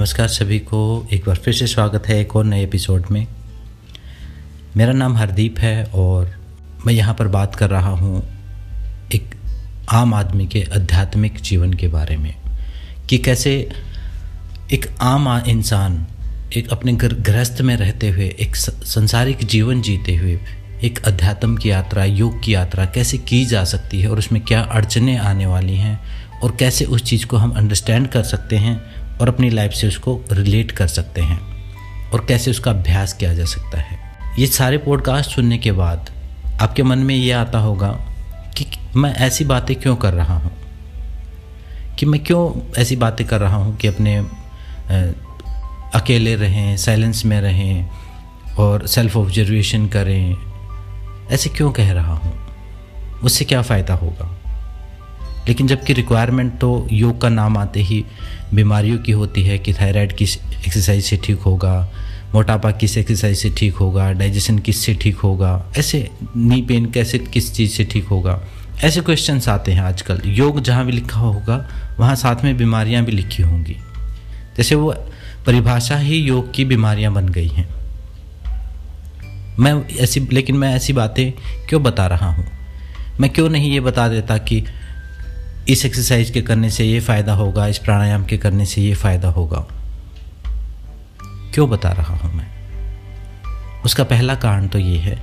नमस्कार सभी को। एक बार फिर से स्वागत है एक और नए एपिसोड में। मेरा नाम हरदीप है और मैं यहाँ पर बात कर रहा हूँ एक आम आदमी के आध्यात्मिक जीवन के बारे में। कि कैसे एक आम इंसान एक अपने घर गृहस्थ में रहते हुए, एक संसारिक जीवन जीते हुए, एक अध्यात्म की यात्रा, योग की यात्रा कैसे की जा सकती है और उसमें क्या अड़चने आने वाली हैं और कैसे उस चीज़ को हम अंडरस्टैंड कर सकते हैं और अपनी लाइफ से उसको रिलेट कर सकते हैं और कैसे उसका अभ्यास किया जा सकता है। ये सारे पॉडकास्ट सुनने के बाद आपके मन में ये आता होगा कि मैं ऐसी बातें क्यों कर रहा हूँ? कि मैं क्यों ऐसी बातें कर रहा हूँ कि अपने अकेले रहें साइलेंस में रहें और सेल्फ ऑब्जर्वेशन करें? ऐसे क्यों कह रहा हूँ? उससे क्या फ़ायदा होगा? लेकिन जबकि रिक्वायरमेंट तो योग का नाम आते ही बीमारियों की होती है कि थायराइड किस एक्सरसाइज से ठीक होगा, मोटापा किस एक्सरसाइज से ठीक होगा डाइजेशन किस से ठीक होगा, ऐसे नी पेन कैसे किस चीज़ से ठीक होगा, ऐसे क्वेश्चंस आते हैं आजकल। योग जहाँ भी लिखा होगा, वहाँ साथ में बीमारियाँ भी लिखी होंगी। जैसे वो परिभाषा ही योग की बीमारियाँ बन गई हैं। मैं ऐसी, लेकिन मैं ऐसी बातें क्यों बता रहा हूँ? मैं क्यों नहीं ये बता देता कि इस एक्सरसाइज के करने से ये फ़ायदा होगा, इस प्राणायाम के करने से ये फ़ायदा होगा। क्यों बता रहा हूँ मैं? उसका पहला कारण तो ये है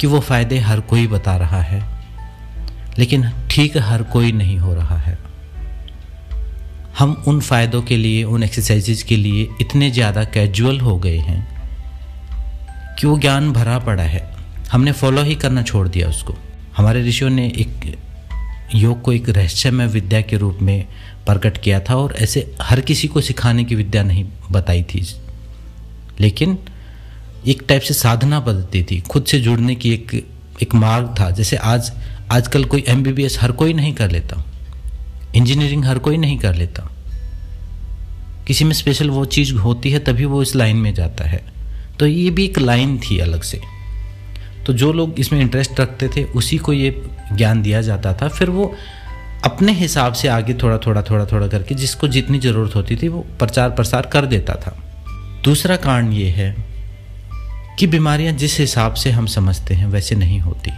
कि वो फ़ायदे हर कोई बता रहा है, लेकिन ठीक हर कोई नहीं हो रहा है। हम उन फ़ायदों के लिए, उन एक्सरसाइजेज के लिए इतने ज़्यादा कैजुअल हो गए हैं कि वो ज्ञान भरा पड़ा है। हमने फॉलो ही करना छोड़ दिया उसको। हमारे ऋषियों ने एक योग को एक रहस्यमय विद्या के रूप में प्रकट किया था और ऐसे हर किसी को सिखाने की विद्या नहीं बताई थी। लेकिन एक टाइप से साधना पद्धति थी। खुद से जुड़ने की एक एक मार्ग था। जैसे आज, आजकल कोई एमबीबीएस हर कोई नहीं कर लेता। इंजीनियरिंग हर कोई नहीं कर लेता। किसी में स्पेशल वो चीज़ होती है, तभी वो इस लाइन में जाता है। तो ये भी एक लाइन थी अलग से। तो जो लोग इसमें इंटरेस्ट रखते थे, उसी को ये ज्ञान दिया जाता था, फिर वो अपने हिसाब से आगे थोड़ा थोड़ा थोड़ा थोड़ा करके जिसको जितनी ज़रूरत होती थी वो प्रचार प्रसार कर देता था। दूसरा कारण ये है कि बीमारियाँ जिस हिसाब से हम समझते हैं वैसे नहीं होती।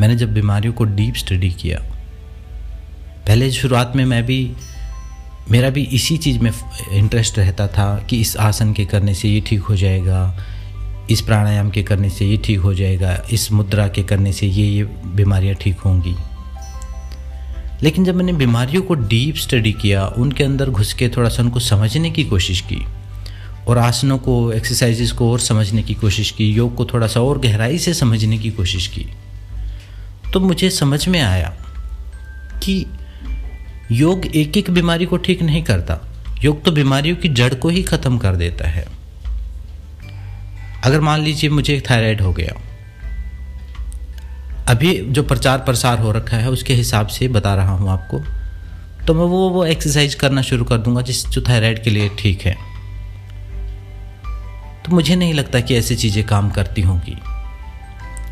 मैंने जब बीमारियों को डीप स्टडी किया, पहले शुरुआत में मैं भी, मेरा भी इसी चीज़ में इंटरेस्ट रहता था कि इस आसन के करने से ये ठीक हो जाएगा इस प्राणायाम के करने से ये ठीक हो जाएगा, इस मुद्रा के करने से ये ये बीमारियाँ ठीक होंगी। लेकिन जब मैंने बीमारियों को डीप स्टडी किया, उनके अंदर घुस के थोड़ा सा उनको समझने की कोशिश की, और आसनों को एक्सरसाइजेस को और समझने की कोशिश की, योग को थोड़ा सा और गहराई से समझने की कोशिश की तो मुझे समझ में आया कि योग एक एक बीमारी को ठीक नहीं करता। योग तो बीमारियों की जड़ को ही ख़त्म कर देता है। अगर मान लीजिए मुझे एक थायराइड हो गया। अभी जो प्रचार प्रसार हो रखा है, उसके हिसाब से बता रहा हूँ आपको तो मैं वो वो एक्सरसाइज करना शुरू कर दूँगा जिस जो थायराइड के लिए ठीक है। तो मुझे नहीं लगता कि ऐसी चीज़ें काम करती होंगी।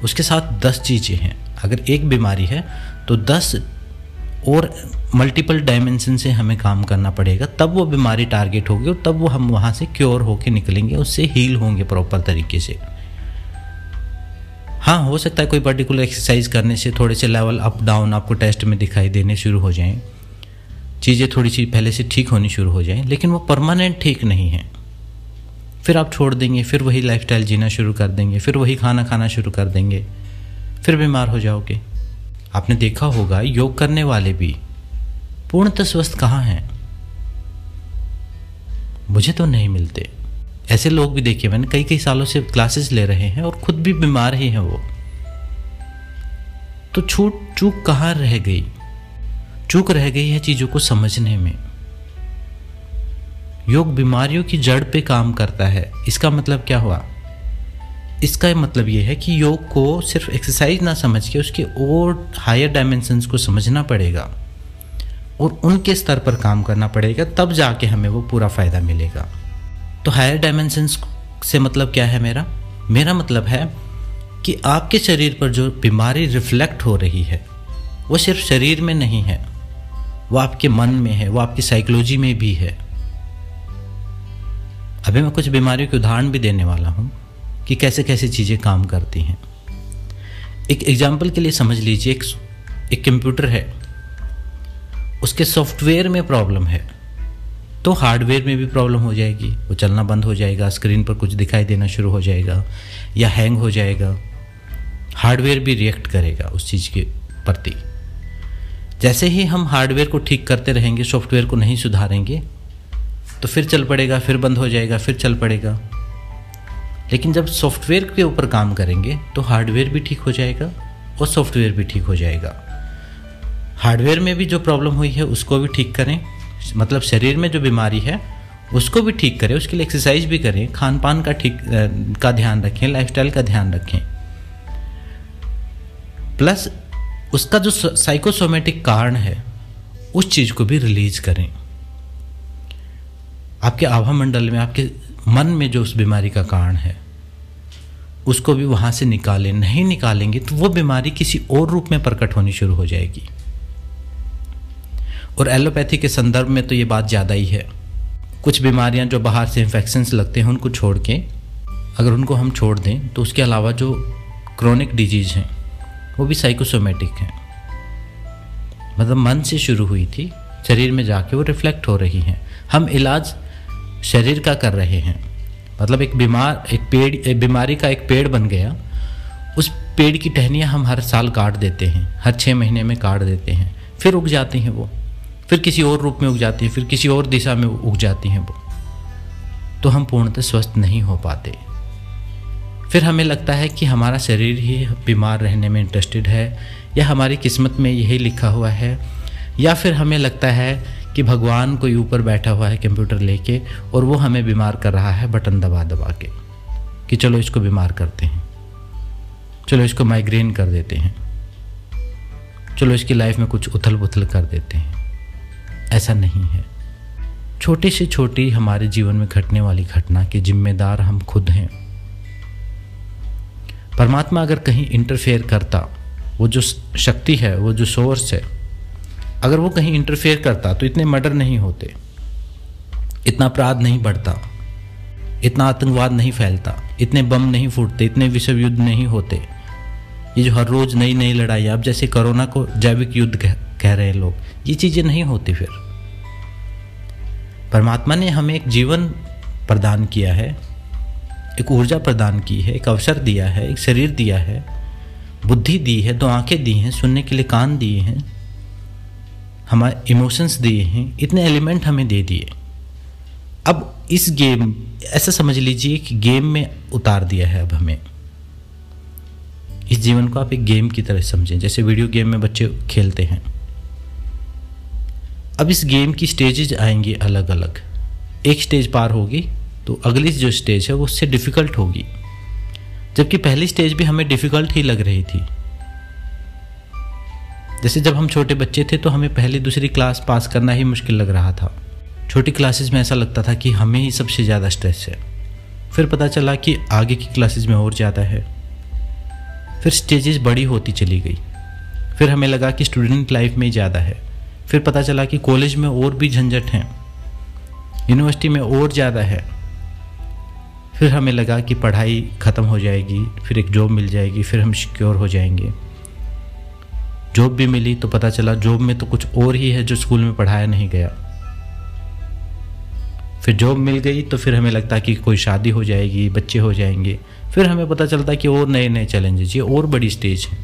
उसके साथ दस चीज़ें हैं। अगर एक बीमारी है तो दस और मल्टीपल डायमेंशन से हमें काम करना पड़ेगा। तब वो बीमारी टारगेट होगी और तब वो हम वहाँ से क्योर होके निकलेंगे, उससे हील होंगे प्रॉपर तरीके से। हाँ हो सकता है कोई पर्टिकुलर एक्सरसाइज करने से थोड़े से लेवल अप डाउन आपको टेस्ट में दिखाई देने शुरू हो जाएँ। चीज़ें थोड़ी सी पहले से ठीक होनी शुरू हो जाएँ, लेकिन वो परमानेंट ठीक नहीं है। फिर आप छोड़ देंगे, फिर वही लाइफस्टाइल जीना शुरू कर देंगे, फिर वही खाना खाना शुरू कर देंगे, फिर बीमार हो जाओगे। आपने देखा होगा, योग करने वाले भी पूर्णतः स्वस्थ कहाँ हैं? मुझे तो नहीं मिलते। ऐसे लोग भी देखे मैंने कई कई सालों से क्लासेस ले रहे हैं और खुद भी बीमार ही हैं वो। तो छूट, चूक कहाँ रह गई? चूक रह गई है चीज़ों को समझने में। योग बीमारियों की जड़ पे काम करता है। इसका मतलब क्या हुआ? इसका मतलब ये है कि योग को सिर्फ़ एक्सरसाइज ना समझ के उसके और हायर डायमेंशंस को समझना पड़ेगा और उनके स्तर पर काम करना पड़ेगा, तब जाके हमें वो पूरा फ़ायदा मिलेगा। तो हायर डायमेंशंस से मतलब क्या है मेरा? मेरा मतलब है कि आपके शरीर पर जो बीमारी रिफ्लेक्ट हो रही है, वो सिर्फ़ शरीर में नहीं है, वो आपके मन में है, वो आपकी साइकोलॉजी में भी है। अभी मैं कुछ बीमारियों के उदाहरण भी देने वाला हूँ। कि कैसे कैसे चीज़ें काम करती हैं। एक एग्ज़ाम्पल के लिए समझ लीजिए, एक एक कंप्यूटर है। उसके सॉफ्टवेयर में प्रॉब्लम है। तो हार्डवेयर में भी प्रॉब्लम हो जाएगी। वो चलना बंद हो जाएगा स्क्रीन पर कुछ दिखाई देना शुरू हो जाएगा या हैंग हो जाएगा। हार्डवेयर भी रिएक्ट करेगा उस चीज़ के प्रति। जैसे ही हम हार्डवेयर को ठीक करते रहेंगे सॉफ्टवेयर को नहीं सुधारेंगे तो फिर चल पड़ेगा, फिर बंद हो जाएगा, फिर चल पड़ेगा। लेकिन जब सॉफ्टवेयर के ऊपर काम करेंगे तो हार्डवेयर भी ठीक हो जाएगा और सॉफ्टवेयर भी ठीक हो जाएगा। हार्डवेयर में भी जो प्रॉब्लम हुई है, उसको भी ठीक करें। मतलब शरीर में जो बीमारी है, उसको भी ठीक करें, उसके लिए एक्सरसाइज भी करें खान पान का ठीक का ध्यान रखें लाइफस्टाइल का ध्यान रखें। प्लस उसका जो साइकोसोमेटिक कारण है, उस चीज़ को भी रिलीज़ करें। आपके आभा मंडल में, आपके मन में जो उस बीमारी का कारण है, उसको भी वहाँ से निकालें, नहीं निकालेंगे तो वो बीमारी किसी और रूप में प्रकट होनी शुरू हो जाएगी। और एलोपैथी के संदर्भ में तो ये बात ज़्यादा ही है। कुछ बीमारियाँ जो बाहर से इन्फेक्शंस लगते हैं, उनको छोड़ के, अगर उनको हम छोड़ दें तो उसके अलावा जो क्रोनिक डिज़ीज़ हैं, वो भी साइकोसोमेटिक हैं। मतलब मन से शुरू हुई थी, शरीर में जाके वो रिफ्लेक्ट हो रही हैं। हम इलाज शरीर का कर रहे हैं। मतलब एक बीमार, एक पेड़, एक बीमारी का एक पेड़ बन गया। उस पेड़ की टहनियाँ हम हर साल काट देते हैं, हर छः महीने में काट देते हैं। फिर उग जाती हैं वो। फिर किसी और रूप में उग जाती हैं, फिर किसी और दिशा में उग जाती हैं वो। तो हम पूर्णतः स्वस्थ नहीं हो पाते। फिर हमें लगता है कि हमारा शरीर ही बीमार रहने में इंटरेस्टेड है, या हमारी किस्मत में यही लिखा हुआ है, या फिर हमें लगता है कि भगवान कोई ऊपर बैठा हुआ है कंप्यूटर लेके और वो हमें बीमार कर रहा है बटन दबा दबा के कि चलो इसको बीमार करते हैं। चलो इसको माइग्रेन कर देते हैं। चलो इसकी लाइफ में कुछ उथल पुथल कर देते हैं। ऐसा नहीं है। छोटी से छोटी हमारे जीवन में घटने वाली घटना के जिम्मेदार हम खुद हैं। परमात्मा अगर कहीं इंटरफेयर करता, वो जो शक्ति है, वो जो सोर्स है अगर वो कहीं इंटरफेयर करता तो इतने मर्डर नहीं होते। इतना अपराध नहीं बढ़ता। इतना आतंकवाद नहीं फैलता। इतने बम नहीं फूटते इतने विश्व युद्ध नहीं होते। ये जो हर रोज़ नई नई लड़ाई अब जैसे कोरोना को जैविक युद्ध कह, कह रहे हैं लोग ये चीज़ें नहीं होती फिर। परमात्मा ने हमें एक जीवन प्रदान किया है एक ऊर्जा प्रदान की है एक अवसर दिया है एक शरीर दिया है बुद्धि दी है दो आँखें दी हैं सुनने के लिए कान दिए हैं हमारे इमोशंस दिए हैं, इतने एलिमेंट हमें दे दिए। अब इस गेम ऐसा समझ लीजिए कि गेम में उतार दिया है अब हमें। इस जीवन को आप एक गेम की तरह समझें, जैसे वीडियो गेम में बच्चे खेलते हैं। अब इस गेम की स्टेजेज आएँगी अलग अलग एक स्टेज पार होगी तो अगली जो स्टेज है, वो उससे डिफ़िकल्ट होगी। जबकि पहली स्टेज भी हमें डिफ़िकल्ट ही लग रही थी। जैसे जब हम छोटे बच्चे थे तो हमें पहली दूसरी क्लास पास करना ही मुश्किल लग रहा था। छोटी क्लासेस में ऐसा लगता था कि हमें ही सबसे ज़्यादा स्ट्रेस है। फिर पता चला कि आगे की क्लासेस में और ज़्यादा है। फिर स्टेजेस बड़ी होती चली गई। फिर हमें लगा कि स्टूडेंट लाइफ में ज़्यादा है। फिर पता चला कि कॉलेज में और भी झंझट हैं। यूनिवर्सिटी में और ज़्यादा है। फिर हमें लगा कि पढ़ाई ख़त्म हो जाएगी, फिर एक जॉब मिल जाएगी, फिर हम सिक्योर हो जाएँगे। जॉब भी मिली तो पता चला जॉब में तो कुछ और ही है जो स्कूल में पढ़ाया नहीं गया। फिर जॉब मिल गई तो फिर हमें लगता कि कोई शादी हो जाएगी, बच्चे हो जाएँगे। फिर हमें पता चलता कि और नए नए चैलेंजेस ये और बड़ी स्टेज है।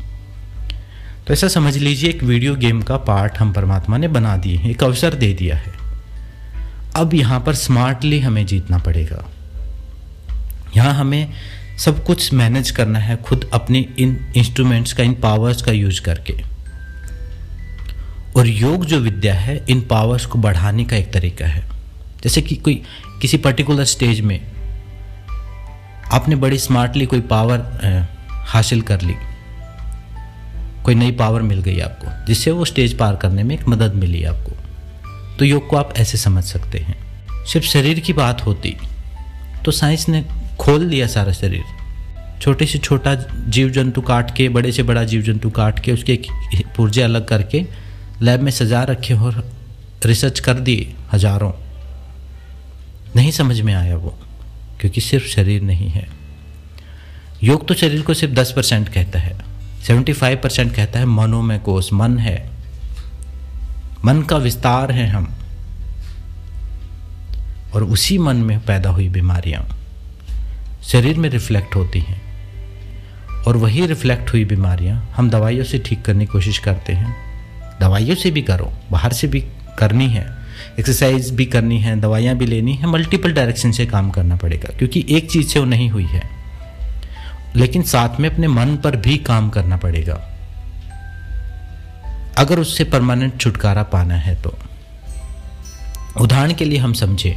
तो ऐसा समझ लीजिए एक वीडियो गेम का पार्ट हम परमात्मा ने बना दिए हैं, एक अवसर दे दिया है। अब यहाँ पर स्मार्टली हमें जीतना पड़ेगा। यहाँ हमें सब कुछ मैनेज करना है खुद अपने इन इंस्ट्रूमेंट्स का, इन पावर्स का यूज़ करके। और योग जो विद्या है, इन पावर्स को बढ़ाने का एक तरीका है। जैसे कि कोई, किसी पर्टिकुलर स्टेज में आपने बड़ी स्मार्टली कोई पावर हासिल कर ली। कोई नई पावर मिल गई आपको, जिससे वो स्टेज पार करने में एक मदद मिली आपको। तो योग को आप ऐसे समझ सकते हैं। सिर्फ़ शरीर की बात होती तो साइंस ने खोल दिया सारा शरीर। छोटे से छोटा जीव जंतु काट के, बड़े से बड़ा जीव जंतु काट के, उसके पुर्जे अलग करके लैब में सजा रखे और रिसर्च कर दिए हज़ारों। नहीं समझ में आया वो, क्योंकि सिर्फ़ शरीर नहीं है। योग तो शरीर को सिर्फ़ दस परसेंट कहता है, सेवेंटी फाइव परसेंट कहता है मनो में कोष मन है। मन का विस्तार है हम। और उसी मन में पैदा हुई बीमारियाँ, शरीर में रिफ्लेक्ट होती हैं। और वही रिफ्लेक्ट हुई बीमारियाँ हम दवाइयों से ठीक करने की कोशिश करते हैं। दवाइयों से भी करो, बाहर से भी करनी है एक्सरसाइज भी करनी है, दवाइयाँ भी लेनी है मल्टीपल डायरेक्शन से काम करना पड़ेगा, क्योंकि एक चीज़ से वो नहीं हुई है। लेकिन साथ में अपने मन पर भी काम करना पड़ेगा। अगर उससे परमानेंट छुटकारा पाना है तो। उदाहरण के लिए हम समझे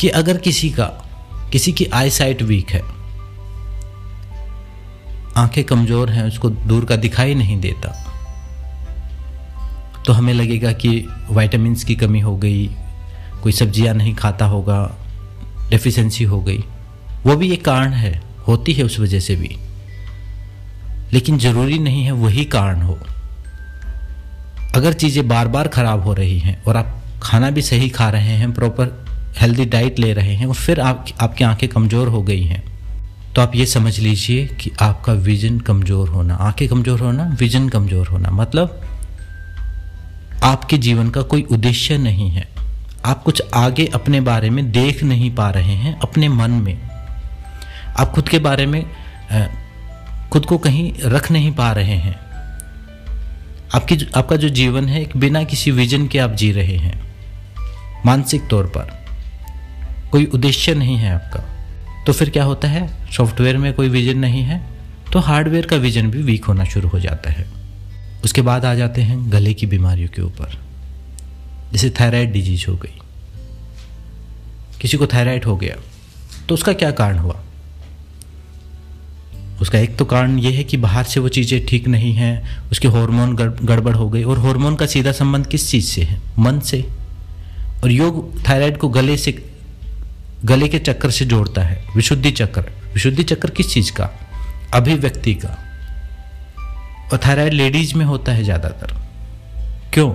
कि अगर किसी का, किसी की आई साइट वीक है, आँखें कमज़ोर हैं, उसको दूर का दिखाई नहीं देता तो हमें लगेगा कि वाइटामस की कमी हो गई, कोई सब्ज़ियाँ नहीं खाता होगा डेफिशिएंसी हो गई। वो भी एक कारण है, होती है उस वजह से भी। लेकिन ज़रूरी नहीं है वही कारण हो। अगर चीज़ें बार बार ख़राब हो रही हैं और आप खाना भी सही खा रहे हैं प्रॉपर हेल्दी डाइट ले रहे हैं, और फिर आप, आपकी आँखें कमज़ोर हो गई हैं तो आप ये समझ लीजिए कि आपका विजन कमज़ोर होना, आँखें कमज़ोर होना विजन कमज़ोर होना मतलब आपके जीवन का कोई उद्देश्य नहीं है। आप कुछ आगे अपने बारे में देख नहीं पा रहे हैं, अपने मन में। आप खुद के बारे में खुद को कहीं रख नहीं पा रहे हैं। आपकी आपका जो जीवन है, एक बिना किसी विजन के आप जी रहे हैं, मानसिक तौर पर। कोई उद्देश्य नहीं है आपका। तो फिर क्या होता है? सॉफ्टवेयर में कोई विजन नहीं है तो हार्डवेयर का विजन भी वीक होना शुरू हो जाता है। उसके बाद आ जाते हैं गले की बीमारियों के ऊपर। जैसे थायराइड डिज़ीज़ हो गई। किसी को थायराइड हो गया तो उसका क्या कारण हुआ? उसका एक तो कारण यह है कि बाहर से वो चीज़ें ठीक नहीं हैं, उसके हार्मोन गड़बड़ हो गई। और हार्मोन का सीधा संबंध किस चीज़ से है? मन से। और योग थायराइड को गले से, गले के चक्कर से जोड़ता है। विशुद्धि चक्र। विशुद्धि चक्र किस चीज़ का? अभिव्यक्ति का। और थायराइड लेडीज़ में होता है ज़्यादातर। क्यों?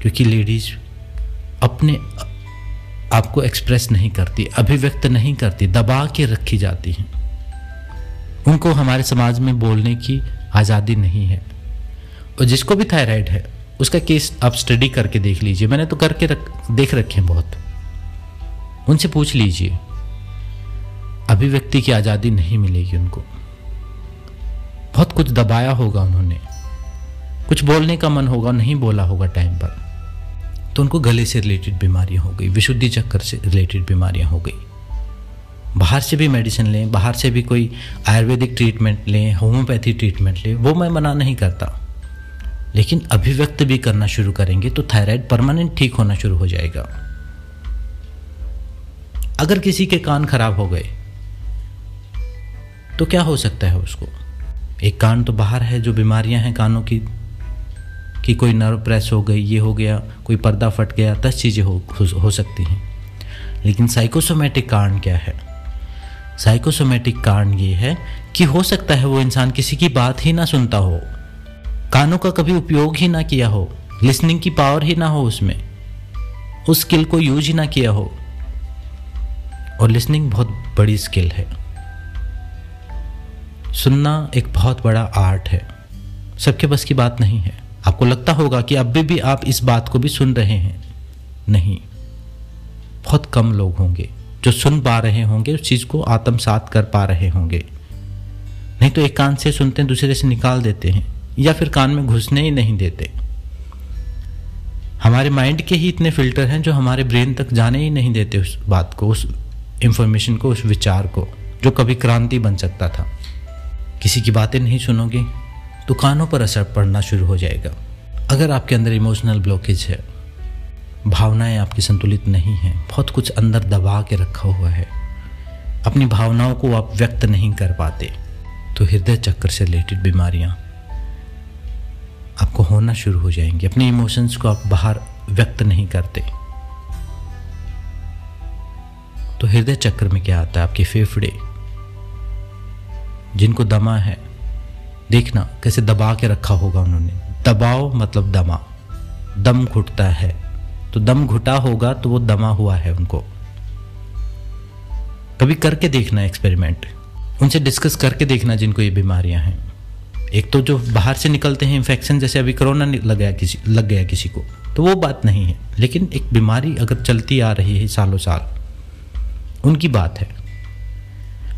क्योंकि लेडीज़ अपने आपको एक्सप्रेस नहीं करती, अभिव्यक्त नहीं करती, दबा के रखी जाती हैं। उनको हमारे समाज में बोलने की आज़ादी नहीं है। और जिसको भी थायराइड है, उसका केस आप स्टडी करके देख लीजिए। मैंने तो करके रख, देख रखे हैं बहुत। उनसे पूछ लीजिए। अभिव्यक्ति की आज़ादी नहीं मिलेगी उनको। बहुत कुछ दबाया होगा उन्होंने। कुछ बोलने का मन होगा, नहीं बोला होगा टाइम पर। तो उनको गले से रिलेटेड बीमारियाँ हो गई, विशुद्धि चक्कर से रिलेटेड बीमारियाँ हो गई। बाहर से भी मेडिसिन लें, बाहर से भी कोई आयुर्वेदिक ट्रीटमेंट लें होम्योपैथी ट्रीटमेंट लें, वो मैं मना नहीं करता। लेकिन अभिव्यक्त भी करना शुरू करेंगे तो थायराइड परमानेंट ठीक होना शुरू हो जाएगा। अगर किसी के कान खराब हो गए तो क्या हो सकता है उसको? एक कान तो बाहर है जो बीमारियाँ हैं कानों की कि कोई नर्व प्रेस हो गई ये हो गया कोई पर्दा फट गया दस चीज़ें हो, हो सकती हैं। लेकिन साइकोसोमेटिक कारण क्या है? साइकोसोमेटिक कारण ये है कि हो सकता है वो इंसान किसी की बात ही ना सुनता हो कानों का कभी उपयोग ही ना किया हो लिसनिंग की पावर ही ना हो उसमें उस स्किल को यूज़ ही ना किया हो। और लिसनिंग बहुत बड़ी स्किल है। सुनना एक बहुत बड़ा आर्ट है। सबके बस की बात नहीं है। आपको लगता होगा कि अभी भी आप इस बात को भी सुन रहे हैं। नहीं। बहुत कम लोग होंगे जो सुन पा रहे होंगे, उस चीज़ को आत्मसात कर पा रहे होंगे। नहीं तो एक कान से सुनते हैं, दूसरे से निकाल देते हैं, या फिर कान में घुसने ही नहीं देते। हमारे माइंड के ही इतने फ़िल्टर हैं जो हमारे ब्रेन तक जाने ही नहीं देते उस बात को, उस इंफॉर्मेशन को, उस विचार को, जो कभी क्रांति बन सकता था। किसी की बातें नहीं सुनोगे तो कानों पर असर पड़ना शुरू हो जाएगा। अगर आपके अंदर इमोशनल ब्लॉकेज है, भावनाएँ आपकी संतुलित नहीं हैं, बहुत कुछ अंदर दबा के रखा हुआ है। अपनी भावनाओं को आप व्यक्त नहीं कर पाते तो हृदय चक्कर से रिलेटेड बीमारियाँ आपको होना शुरू हो जाएँगी। अपने इमोशंस को आप बाहर व्यक्त नहीं करते। तो हृदय चक्र में क्या आता है? आपके फेफड़े जिनको दमा है। देखना कैसे दबा के रखा होगा उन्होंने। दबाव मतलब दमा। दम घुटता है। तो दम घुटा होगा तो वो दमा हुआ है उनको। कभी करके देखना एक्सपेरिमेंट उनसे डिस्कस करके देखना जिनको ये बीमारियाँ हैं। एक तो जो बाहर से निकलते हैं इन्फेक्शन जैसे अभी कोरोना लग गया किसी लग गया किसी को तो वो बात नहीं है। लेकिन एक बीमारी अगर चलती आ रही है सालों साल, उनकी बात है।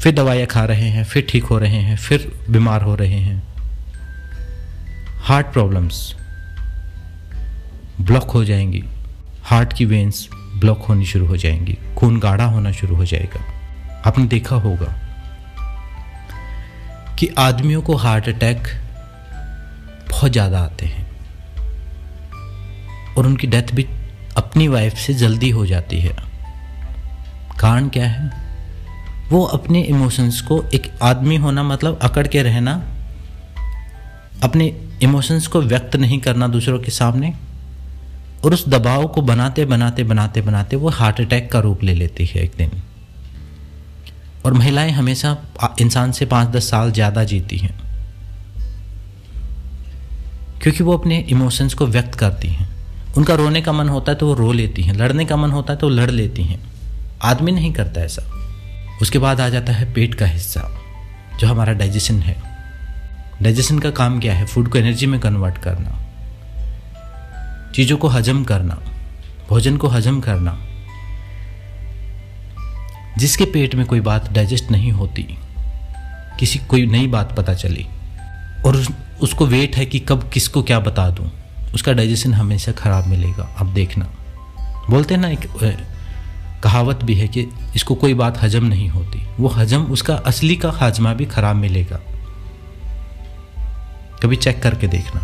फिर दवाइयाँ खा रहे हैं, फिर ठीक हो रहे हैं, फिर बीमार हो रहे हैं। हार्ट प्रॉब्लम्स ब्लॉक हो जाएँगी। हार्ट की वेंस ब्लॉक होनी शुरू हो जाएँगी। खून गाढ़ा होना शुरू हो जाएगा। आपने देखा होगा कि आदमियों को हार्ट अटैक बहुत ज़्यादा आते हैं। और उनकी डेथ भी अपनी वाइफ से जल्दी हो जाती है। कारण क्या है? वो अपने इमोशंस को एक आदमी होना मतलब अकड़ के रहना, अपने इमोशंस को व्यक्त नहीं करना दूसरों के सामने, और उस दबाव को बनाते बनाते बनाते बनाते वो हार्ट अटैक का रूप ले लेती है एक दिन। और महिलाएँ हमेशा इंसान से पाँच दस साल ज़्यादा जीती हैं। क्योंकि वो अपने इमोशंस को व्यक्त करती हैं। उनका रोने का मन होता है तो वो रो लेती हैं, लड़ने का मन होता है तो लड़ लेती हैं। आदमी नहीं करता ऐसा। उसके बाद आ जाता है पेट का हिस्सा जो हमारा डाइजेशन है। डाइजेशन का काम क्या है? फ़ूड को एनर्जी में कन्वर्ट करना। चीज़ों को हजम करना भोजन को हजम करना। जिसके पेट में कोई बात डाइजेस्ट नहीं होती किसी कोई नई बात पता चली और उस, उसको वेट है कि कब किसको क्या बता दूँ उसका डाइजेशन हमेशा ख़राब मिलेगा। अब देखना। बोलते हैं ना एक कहावत भी है कि इसको कोई बात हजम नहीं होती। वो हजम उसका असली का हाजमा भी खराब मिलेगा। कभी चेक करके देखना।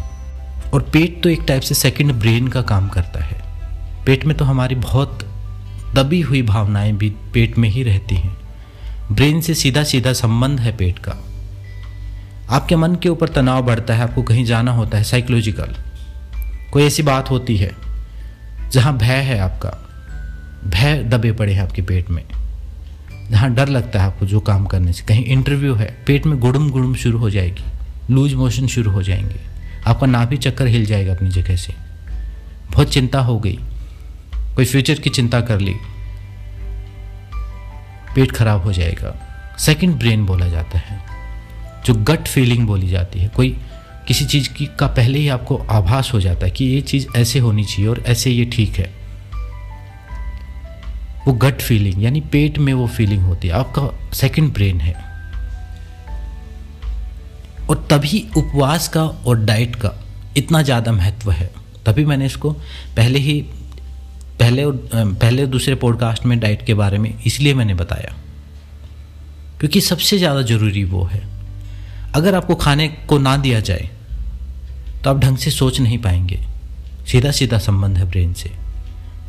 और पेट तो एक टाइप से सेकंड ब्रेन का काम करता है। पेट में तो हमारी बहुत दबी हुई भावनाएँ भी पेट में ही रहती हैं। ब्रेन से सीधा सीधा संबंध है पेट का। आपके मन के ऊपर तनाव बढ़ता है, आपको कहीं जाना होता है साइकोलॉजिकल कोई ऐसी बात होती है जहाँ भय है आपका। भय दबे पड़े हैं आपके पेट में। जहाँ डर लगता है आपको जो काम करने से। कहीं इंटरव्यू है, पेट में गुड़म गुड़म शुरू हो जाएगी। लूज मोशन शुरू हो जाएँगे। आपका नाभि चक्कर हिल जाएगा अपनी जगह से। बहुत चिंता हो गई। कोई फ्यूचर की चिंता कर ली। पेट खराब हो जाएगा। सेकंड ब्रेन बोला जाता है। जो गट फीलिंग बोली जाती है। कोई किसी चीज़ की का पहले ही आपको आभास हो जाता है कि ये चीज़ ऐसे होनी चाहिए और ऐसे ये ठीक है। वो गट फीलिंग यानी पेट में वो फीलिंग होती है। आपका सेकंड ब्रेन है। और तभी उपवास का और डाइट का इतना ज़्यादा महत्व है। तभी मैंने इसको पहले ही, पहले और पहले दूसरे पॉडकास्ट में डाइट के बारे में इसलिए मैंने बताया। क्योंकि सबसे ज़्यादा ज़रूरी वो है। अगर आपको खाने को ना दिया जाए तो आप ढंग से सोच नहीं पाएँगे। सीधा सीधा संबंध है ब्रेन से।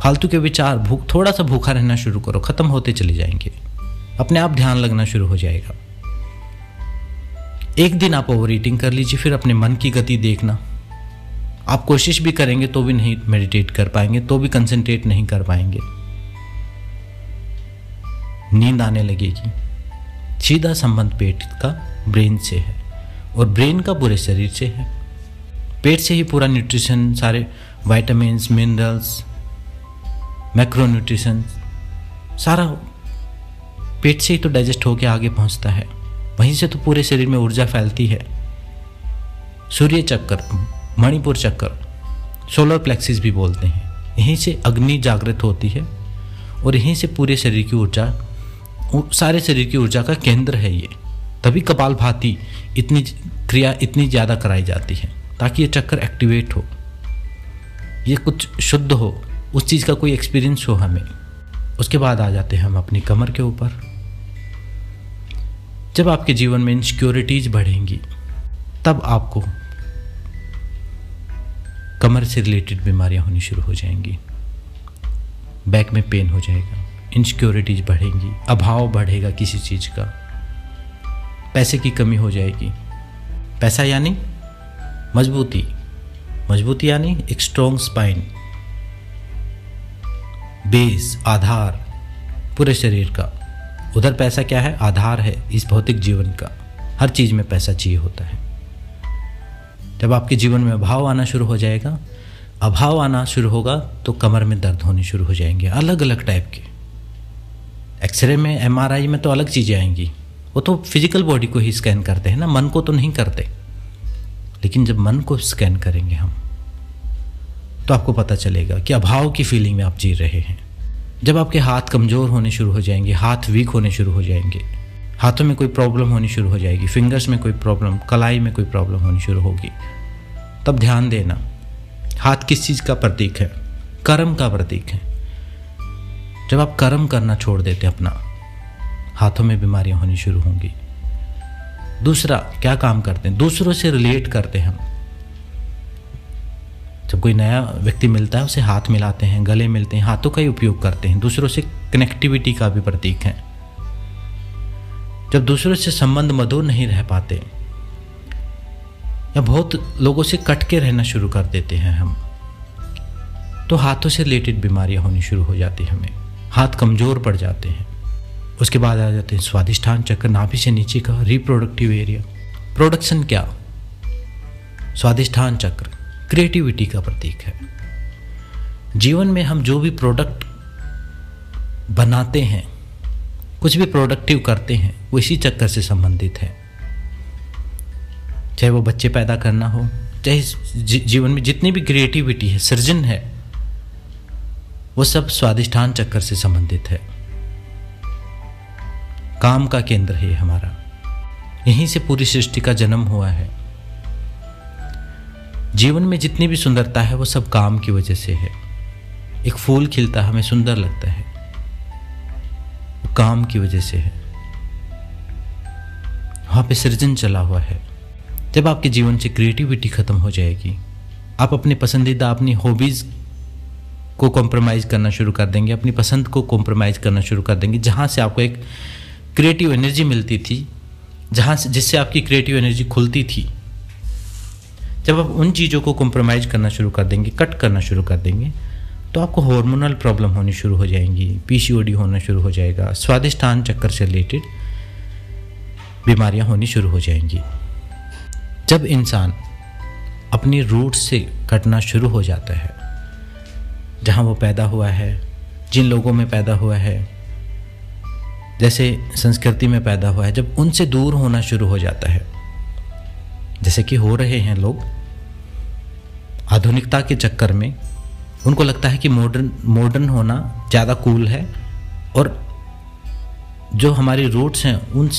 फालतू के विचार, भूख थोड़ा सा भूखा रहना शुरू करो, ख़त्म होते चले जाएँगे। अपने आप ध्यान लगना शुरू हो जाएगा। एक दिन आप ओवर ईटिंग कर लीजिए, फिर अपने मन की गति देखना। आप कोशिश भी करेंगे तो भी नहीं मेडिटेट कर पाएँगे तो भी कंसंट्रेट नहीं कर पाएँगे। नींद आने लगेगी। सीधा संबंध पेट का, ब्रेन से है। और ब्रेन का पूरे शरीर से है। पेट से ही पूरा न्यूट्रिशन सारे वाइटामिन मिनरल्स मैक्रो न्यूट्रिशन सारा पेट से ही तो डाइजेस्ट होकर आगे पहुँचता है। वहीं से तो पूरे शरीर में ऊर्जा फैलती है। सूर्य चक्कर, मणिपुर चक्कर सोलर प्लेक्सिस भी बोलते हैं। यहीं से अग्नि जागृत होती है और यहीं से पूरे शरीर की ऊर्जा सारे शरीर की ऊर्जा का केंद्र है ये। तभी कपाल भाती इतनी क्रिया इतनी ज़्यादा कराई जाती है ताकि ये चक्कर एक्टिवेट हो। ये कुछ शुद्ध हो। उस चीज़ का कोई एक्सपीरियंस हो हमें, उसके बाद आ जाते हैं हम अपनी कमर के ऊपर। जब आपके जीवन में इनसिक्योरिटीज बढ़ेंगी, तब आपको कमर से रिलेटेड बीमारियाँ होनी शुरू हो जाएँगी। बैक में पेन हो जाएगा इनसिक्योरिटीज बढ़ेंगी, अभाव बढ़ेगा किसी चीज़ का। पैसे की कमी हो जाएगी। पैसा यानी मजबूती। मजबूती यानी एक स्ट्रॉन्ग स्पाइन बेस, आधार, पूरे शरीर का। उधर पैसा क्या है? आधार है इस भौतिक जीवन का। हर चीज़ में पैसा चाहिए होता है। जब आपके जीवन में अभाव आना शुरू हो जाएगा, अभाव आना शुरू होगा तो कमर में दर्द होने शुरू हो जाएँगे अलग अलग टाइप के। एक्सरे में एमआरआई में तो अलग चीज़ें आएँगी। वो तो फ़िज़िकल बॉडी को ही स्कैन करते हैं ना, मन को तो नहीं करते। लेकिन जब मन को स्कैन करेंगे हम तो आपको पता चलेगा कि अभाव की फीलिंग में आप जी रहे हैं। जब आपके हाथ कमज़ोर होने शुरू हो जाएँगे, हाथ वीक होने शुरू हो जाएँगे, हाथों में कोई प्रॉब्लम होनी शुरू हो जाएगी फिंगर्स में कोई प्रॉब्लम कलाई में कोई प्रॉब्लम होनी शुरू होगी। तब ध्यान देना, हाथ किस चीज़ का प्रतीक है? कर्म का प्रतीक है। जब आप कर्म करना छोड़ देते अपना, हाथों में बीमारियाँ होनी शुरू होंगी। दूसरा, क्या काम करते हैं? दूसरों से रिलेट करते हैं हम। जब कोई नया व्यक्ति मिलता है, उसे हाथ मिलाते हैं, गले मिलते हैं, हाथों का ही उपयोग करते हैं। दूसरों से कनेक्टिविटी का भी प्रतीक है। जब दूसरों से संबंध मधुर नहीं रह पाते, या बहुत लोगों से कट के रहना शुरू कर देते हैं हम तो हाथों से रिलेटेड बीमारियाँ होनी शुरू हो जाती हैं हमें। हाथ कमज़ोर पड़ जाते हैं। उसके बाद आ जाते हैं स्वादिष्ठान चक्र, नाभि से नीचे का रिप्रोडक्टिव एरिया प्रोडक्शन क्या? स्वादिष्ठान चक्र। क्रिएटिविटी का प्रतीक है। जीवन में हम जो भी प्रोडक्ट बनाते हैं, कुछ भी प्रोडक्टिव करते हैं, वो इसी चक्कर से संबंधित है। चाहे वो बच्चे पैदा करना हो, चाहे जीवन में जितनी भी क्रिएटिविटी है, सृजन है, वो सब स्वादिष्ठान चक्कर से संबंधित है। काम का केंद्र है हमारा। यहीं से पूरी सृष्टि का जन्म हुआ है। जीवन में जितनी भी सुंदरता है, वो सब काम की वजह से है। एक फूल खिलता हमें सुंदर लगता है। काम की वजह से है। वहाँ पे सृजन चला हुआ है। जब आपके जीवन से क्रिएटिविटी खत्म हो जाएगी, आप अपने पसंदीदा, अपनी हॉबीज को कॉम्प्रोमाइज़ करना शुरू कर देंगे, अपनी पसंद को कॉम्प्रोमाइज़ करना शुरू कर देंगे, जहाँ से आपको एक क्रिएटिव एनर्जी मिलती थी, जहाँ से, जिससे आपकी क्रिएटिव एनर्जी खुलती थी। जब आप उन चीज़ों को कॉम्प्रोमाइज़ करना शुरू कर देंगे कट करना शुरू कर देंगे तो आपको हार्मोनल प्रॉब्लम होनी शुरू हो जाएँगी पीसीओडी होना शुरू हो जाएगा, स्वादिष्ठान चक्कर से रिलेटेड बीमारियाँ होनी शुरू हो जाएँगी। जब इंसान अपनी रूट से कटना शुरू हो जाता है, जहाँ वो पैदा हुआ है, जिन लोगों में पैदा हुआ है, जैसे संस्कृति में पैदा हुआ है, जब उनसे दूर होना शुरू हो जाता है जैसे कि हो रहे हैं लोग, आधुनिकता के चक्कर में उनको लगता है कि मॉडर्न मॉडर्न होना ज़्यादा कूल है और जो हमारी रूट्स हैं, उन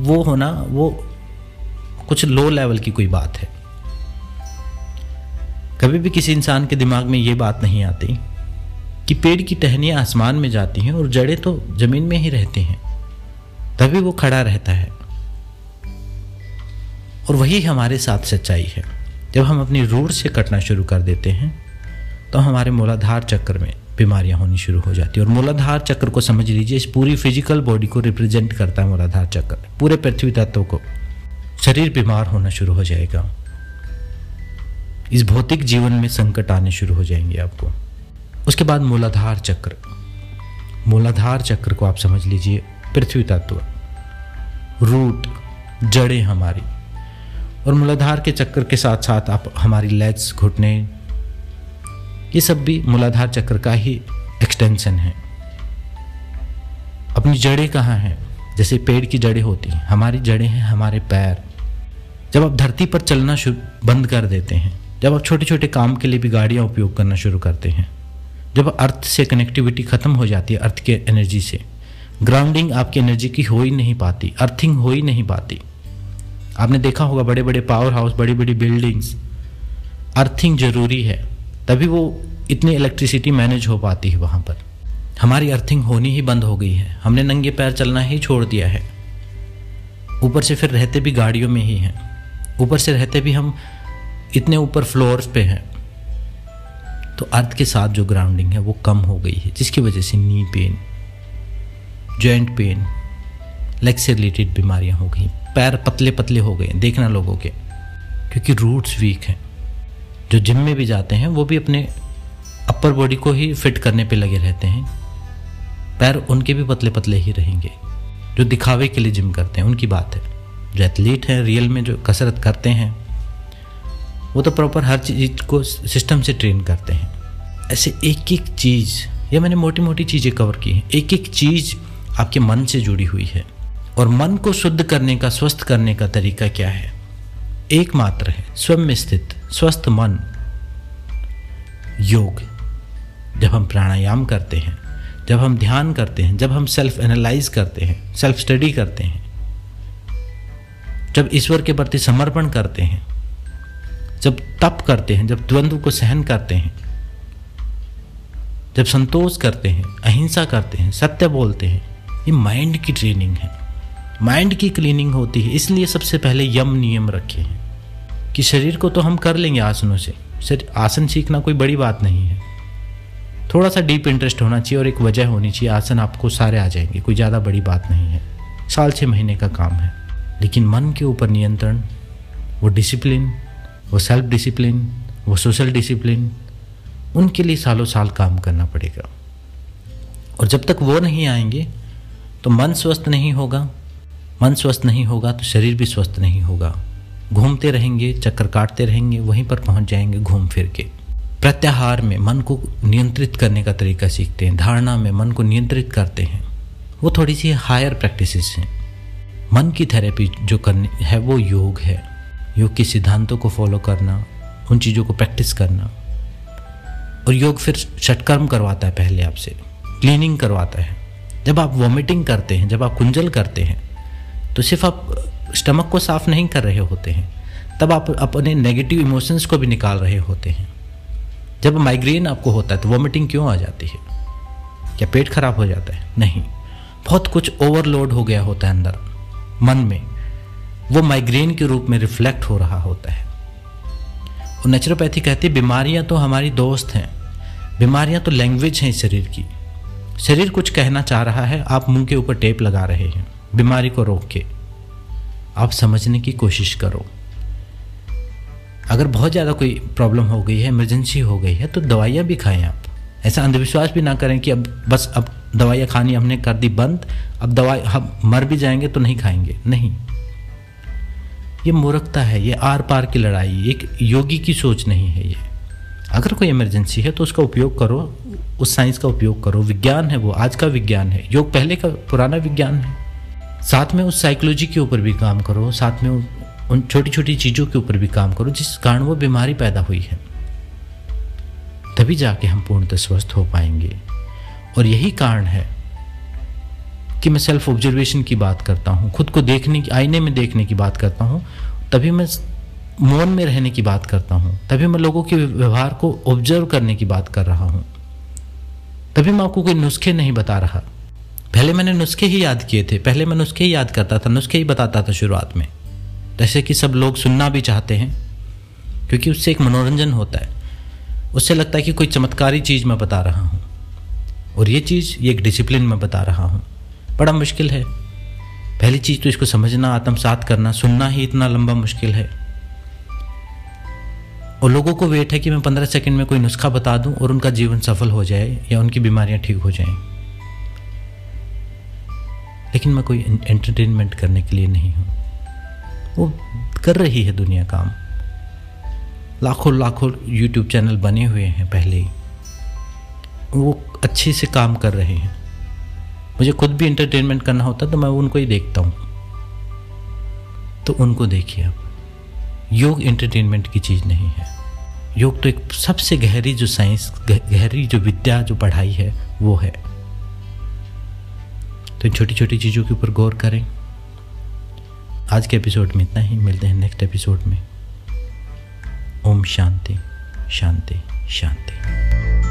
वो होना, वो कुछ लो लेवल की कोई बात है। कभी भी किसी इंसान के दिमाग में ये बात नहीं आती कि पेड़ की टहनियाँ आसमान में जाती हैं और जड़ें तो ज़मीन में ही रहती हैं, तभी वो खड़ा रहता है। और वही हमारे साथ सच्चाई है। जब हम अपनी रूट से कटना शुरू कर देते हैं तो हमारे मूलाधार चक्र में बीमारियाँ होनी शुरू हो जाती है। और मूलाधार चक्र को समझ लीजिए, इस पूरी फ़िज़िकल बॉडी को रिप्रेजेंट करता है मूलाधार चक्र। पूरे पृथ्वी तत्व को। शरीर बीमार होना शुरू हो जाएगा। इस भौतिक जीवन में संकट आने शुरू हो जाएँगे आपको। उसके बाद मूलाधार चक्र। मूलाधार चक्र को आप समझ लीजिए, पृथ्वी तत्व। रूट, जड़ें हमारी। और मूलाधार के चक्र के साथ साथ आप हमारी लेग्स घुटने, ये सब भी मूलाधार चक्र का ही एक्सटेंशन है। अपनी जड़ें कहाँ हैं? जैसे पेड़ की जड़ें होती हैं, हमारी जड़ें हैं हमारे पैर। जब आप धरती पर चलना बंद कर देते हैं, जब आप छोटे छोटे काम के लिए भी गाड़ियाँ उपयोग करना शुरू करते हैं, जब अर्थ से कनेक्टिविटी ख़त्म हो जाती है, अर्थ के एनर्जी से ग्राउंडिंग आपकी एनर्जी की हो ही नहीं पाती अर्थिंग हो ही नहीं पाती। आपने देखा होगा बड़े बड़े पावर हाउस बड़ी बड़ी बिल्डिंग्स अर्थिंग ज़रूरी है, तभी वो इतनी इलेक्ट्रिसिटी मैनेज हो पाती है वहाँ पर। हमारी अर्थिंग होनी ही बंद हो गई है, हमने नंगे पैर चलना ही छोड़ दिया है। ऊपर से फिर रहते भी गाड़ियों में ही हैं। ऊपर से रहते भी हम इतने ऊपर फ्लोर्स पे हैं। तो अर्थ के साथ जो ग्राउंडिंग है, वो कम हो गई है, जिसकी वजह से knee pain joint pain leg से रिलेटेड बीमारियाँ हो गई। पैर पतले पतले हो गए, देखना लोगों के। क्योंकि रूट्स वीक हैं। जो जिम में भी जाते हैं, वो भी अपने अपर बॉडी को ही फिट करने पे लगे रहते हैं। पैर उनके भी पतले पतले ही रहेंगे। जो दिखावे के लिए जिम करते हैं, उनकी बात है। जो एथलीट हैं रियल में जो कसरत करते हैं, वो तो प्रॉपर हर चीज़ को सिस्टम से ट्रेन करते हैं। ऐसे एक एक चीज़, ये मैंने मोटी मोटी चीज़ें कवर की हैं, एक एक चीज़ आपके मन से जुड़ी हुई है। और मन को शुद्ध करने का, स्वस्थ करने का तरीका क्या है? एकमात्र है स्वयं स्थित स्वस्थ मन। योग, जब हम प्राणायाम करते हैं, जब हम ध्यान करते हैं, जब हम सेल्फ एनालाइज करते हैं सेल्फ स्टडी करते हैं, जब ईश्वर के प्रति समर्पण करते हैं, जब तप करते हैं, जब द्वंद्व को सहन करते हैं, जब संतोष करते हैं, अहिंसा करते हैं, सत्य बोलते हैं, ये माइंड की ट्रेनिंग है। माइंड की क्लीनिंग होती है, इसलिए सबसे पहले यम नियम रखे हैं। कि शरीर को तो हम कर लेंगे आसनों से सर आसन सीखना कोई बड़ी बात नहीं है। थोड़ा सा डीप इंटरेस्ट होना चाहिए और एक वजह होनी चाहिए, आसन आपको सारे आ जाएँगे, कोई ज़्यादा बड़ी बात नहीं है। साल छः महीने का काम है, लेकिन मन के ऊपर नियंत्रण, वो डिसिप्लिन वो सेल्फ डिसिप्लिन वो सोशल डिसिप्लिन उनके लिए सालों साल काम करना पड़ेगा। और जब तक वो नहीं आएँगे तो मन स्वस्थ नहीं होगा मन स्वस्थ नहीं होगा तो शरीर भी स्वस्थ नहीं होगा। घूमते रहेंगे, चक्कर काटते रहेंगे, वहीं पर पहुँच जाएँगे घूम फिर के। प्रत्याहार में मन को नियंत्रित करने का तरीका सीखते हैं, धारणा में मन को नियंत्रित करते हैं। वो थोड़ी सी हायर प्रैक्टिसेस हैं। मन की थेरेपी जो करनी है, वो योग है। योग के सिद्धांतों को फॉलो करना, उन चीज़ों को प्रैक्टिस करना। और योग फिर षटकर्म करवाता है पहले आपसे क्लीनिंग करवाता है। जब आप वॉमिटिंग करते हैं, जब आप कुंजल करते हैं तो सिर्फ़ आप स्टमक को साफ़ नहीं कर रहे होते हैं, तब आप अपने नेगेटिव इमोशंस को भी निकाल रहे होते हैं। जब माइग्रेन आपको होता है तो वॉमिटिंग क्यों आ जाती है? क्या पेट खराब हो जाता है? नहीं। बहुत कुछ ओवरलोड हो गया होता है अंदर, मन में। वो माइग्रेन के रूप में रिफ्लेक्ट हो रहा होता है। और नेचुरोपैथी कहती है, बीमारियाँ तो हमारी दोस्त हैं। बीमारियाँ तो लैंग्वेज हैं शरीर की। शरीर कुछ कहना चाह रहा है, आप मुँह के ऊपर टेप लगा रहे हैं। बीमारी को रोक। के आप समझने की कोशिश करो। अगर बहुत ज़्यादा कोई प्रॉब्लम हो गई है, इमरजेंसी हो गई है तो दवाइयाँ भी खाएँ आप। ऐसा अंधविश्वास भी ना करें कि अब बस अब दवाइयाँ खानी हमने कर दी बंद, अब दवाई हम मर भी जाएँगे तो नहीं खाएँगे। नहीं। ये मूर्खता है, ये आर पार की लड़ाई, एक योगी की सोच नहीं है ये। अगर कोई इमरजेंसी है तो उसका उपयोग करो, उस साइंस का उपयोग करो। विज्ञान है वो, आज का विज्ञान है। योग पहले का पुराना विज्ञान है। साथ में उस साइकोलॉजी के ऊपर भी काम करो, साथ में उन छोटी छोटी चीज़ों के ऊपर भी काम करो, जिस कारण वो बीमारी पैदा हुई है। तभी जाके हम पूर्णतः स्वस्थ हो पाएँगे। और यही कारण है कि मैं सेल्फ ऑब्जर्वेशन की बात करता हूँ, खुद को देखने की, आईने में देखने की बात करता हूँ, तभी मैं मौन में रहने की बात करता हूँ, तभी मैं लोगों के व्यवहार को ऑब्ज़र्व करने की बात कर रहा हूँ। तभी मैं आपको कोई नुस्खे नहीं बता रहा। पहले मैंने नुस्खे ही याद किए थे, पहले मैं नुस्खे ही याद करता था, नुस्खे ही बताता था शुरुआत में। जैसे कि सब लोग सुनना भी चाहते हैं, क्योंकि उससे एक मनोरंजन होता है। उससे लगता है कि कोई चमत्कारी चीज़ मैं बता रहा हूँ। और ये चीज़, ये एक डिसिप्लिन में बता रहा हूँ। बड़ा मुश्किल है। पहली चीज़ तो इसको समझना, आत्मसात करना, सुनना ही इतना लंबा मुश्किल है। और लोगों को वेट है कि मैं पंद्रह सेकंड में कोई नुस्खा बता दूँ और उनका जीवन सफल हो जाए या उनकी बीमारियाँ ठीक हो जाएँ। लेकिन मैं कोई एंटरटेनमेंट करने के लिए नहीं हूँ। वो कर रही है दुनिया काम। लाखों लाखों यूट्यूब चैनल बने हुए हैं पहले ही। वो अच्छे से काम कर रहे हैं। मुझे खुद भी इंटरटेनमेंट करना होता तो मैं उनको ही देखता हूँ। तो उनको देखिए आप। योग इंटरटेनमेंट की चीज़ नहीं है। योग तो एक सबसे गहरी जो साइंस गहरी जो विद्या, जो पढ़ाई है, वो है। तो छोटी छोटी चीज़ों के ऊपर गौर करें। आज के एपिसोड में इतना ही। मिलते हैं नेक्स्ट एपिसोड में। ओम शांति शांति शांति।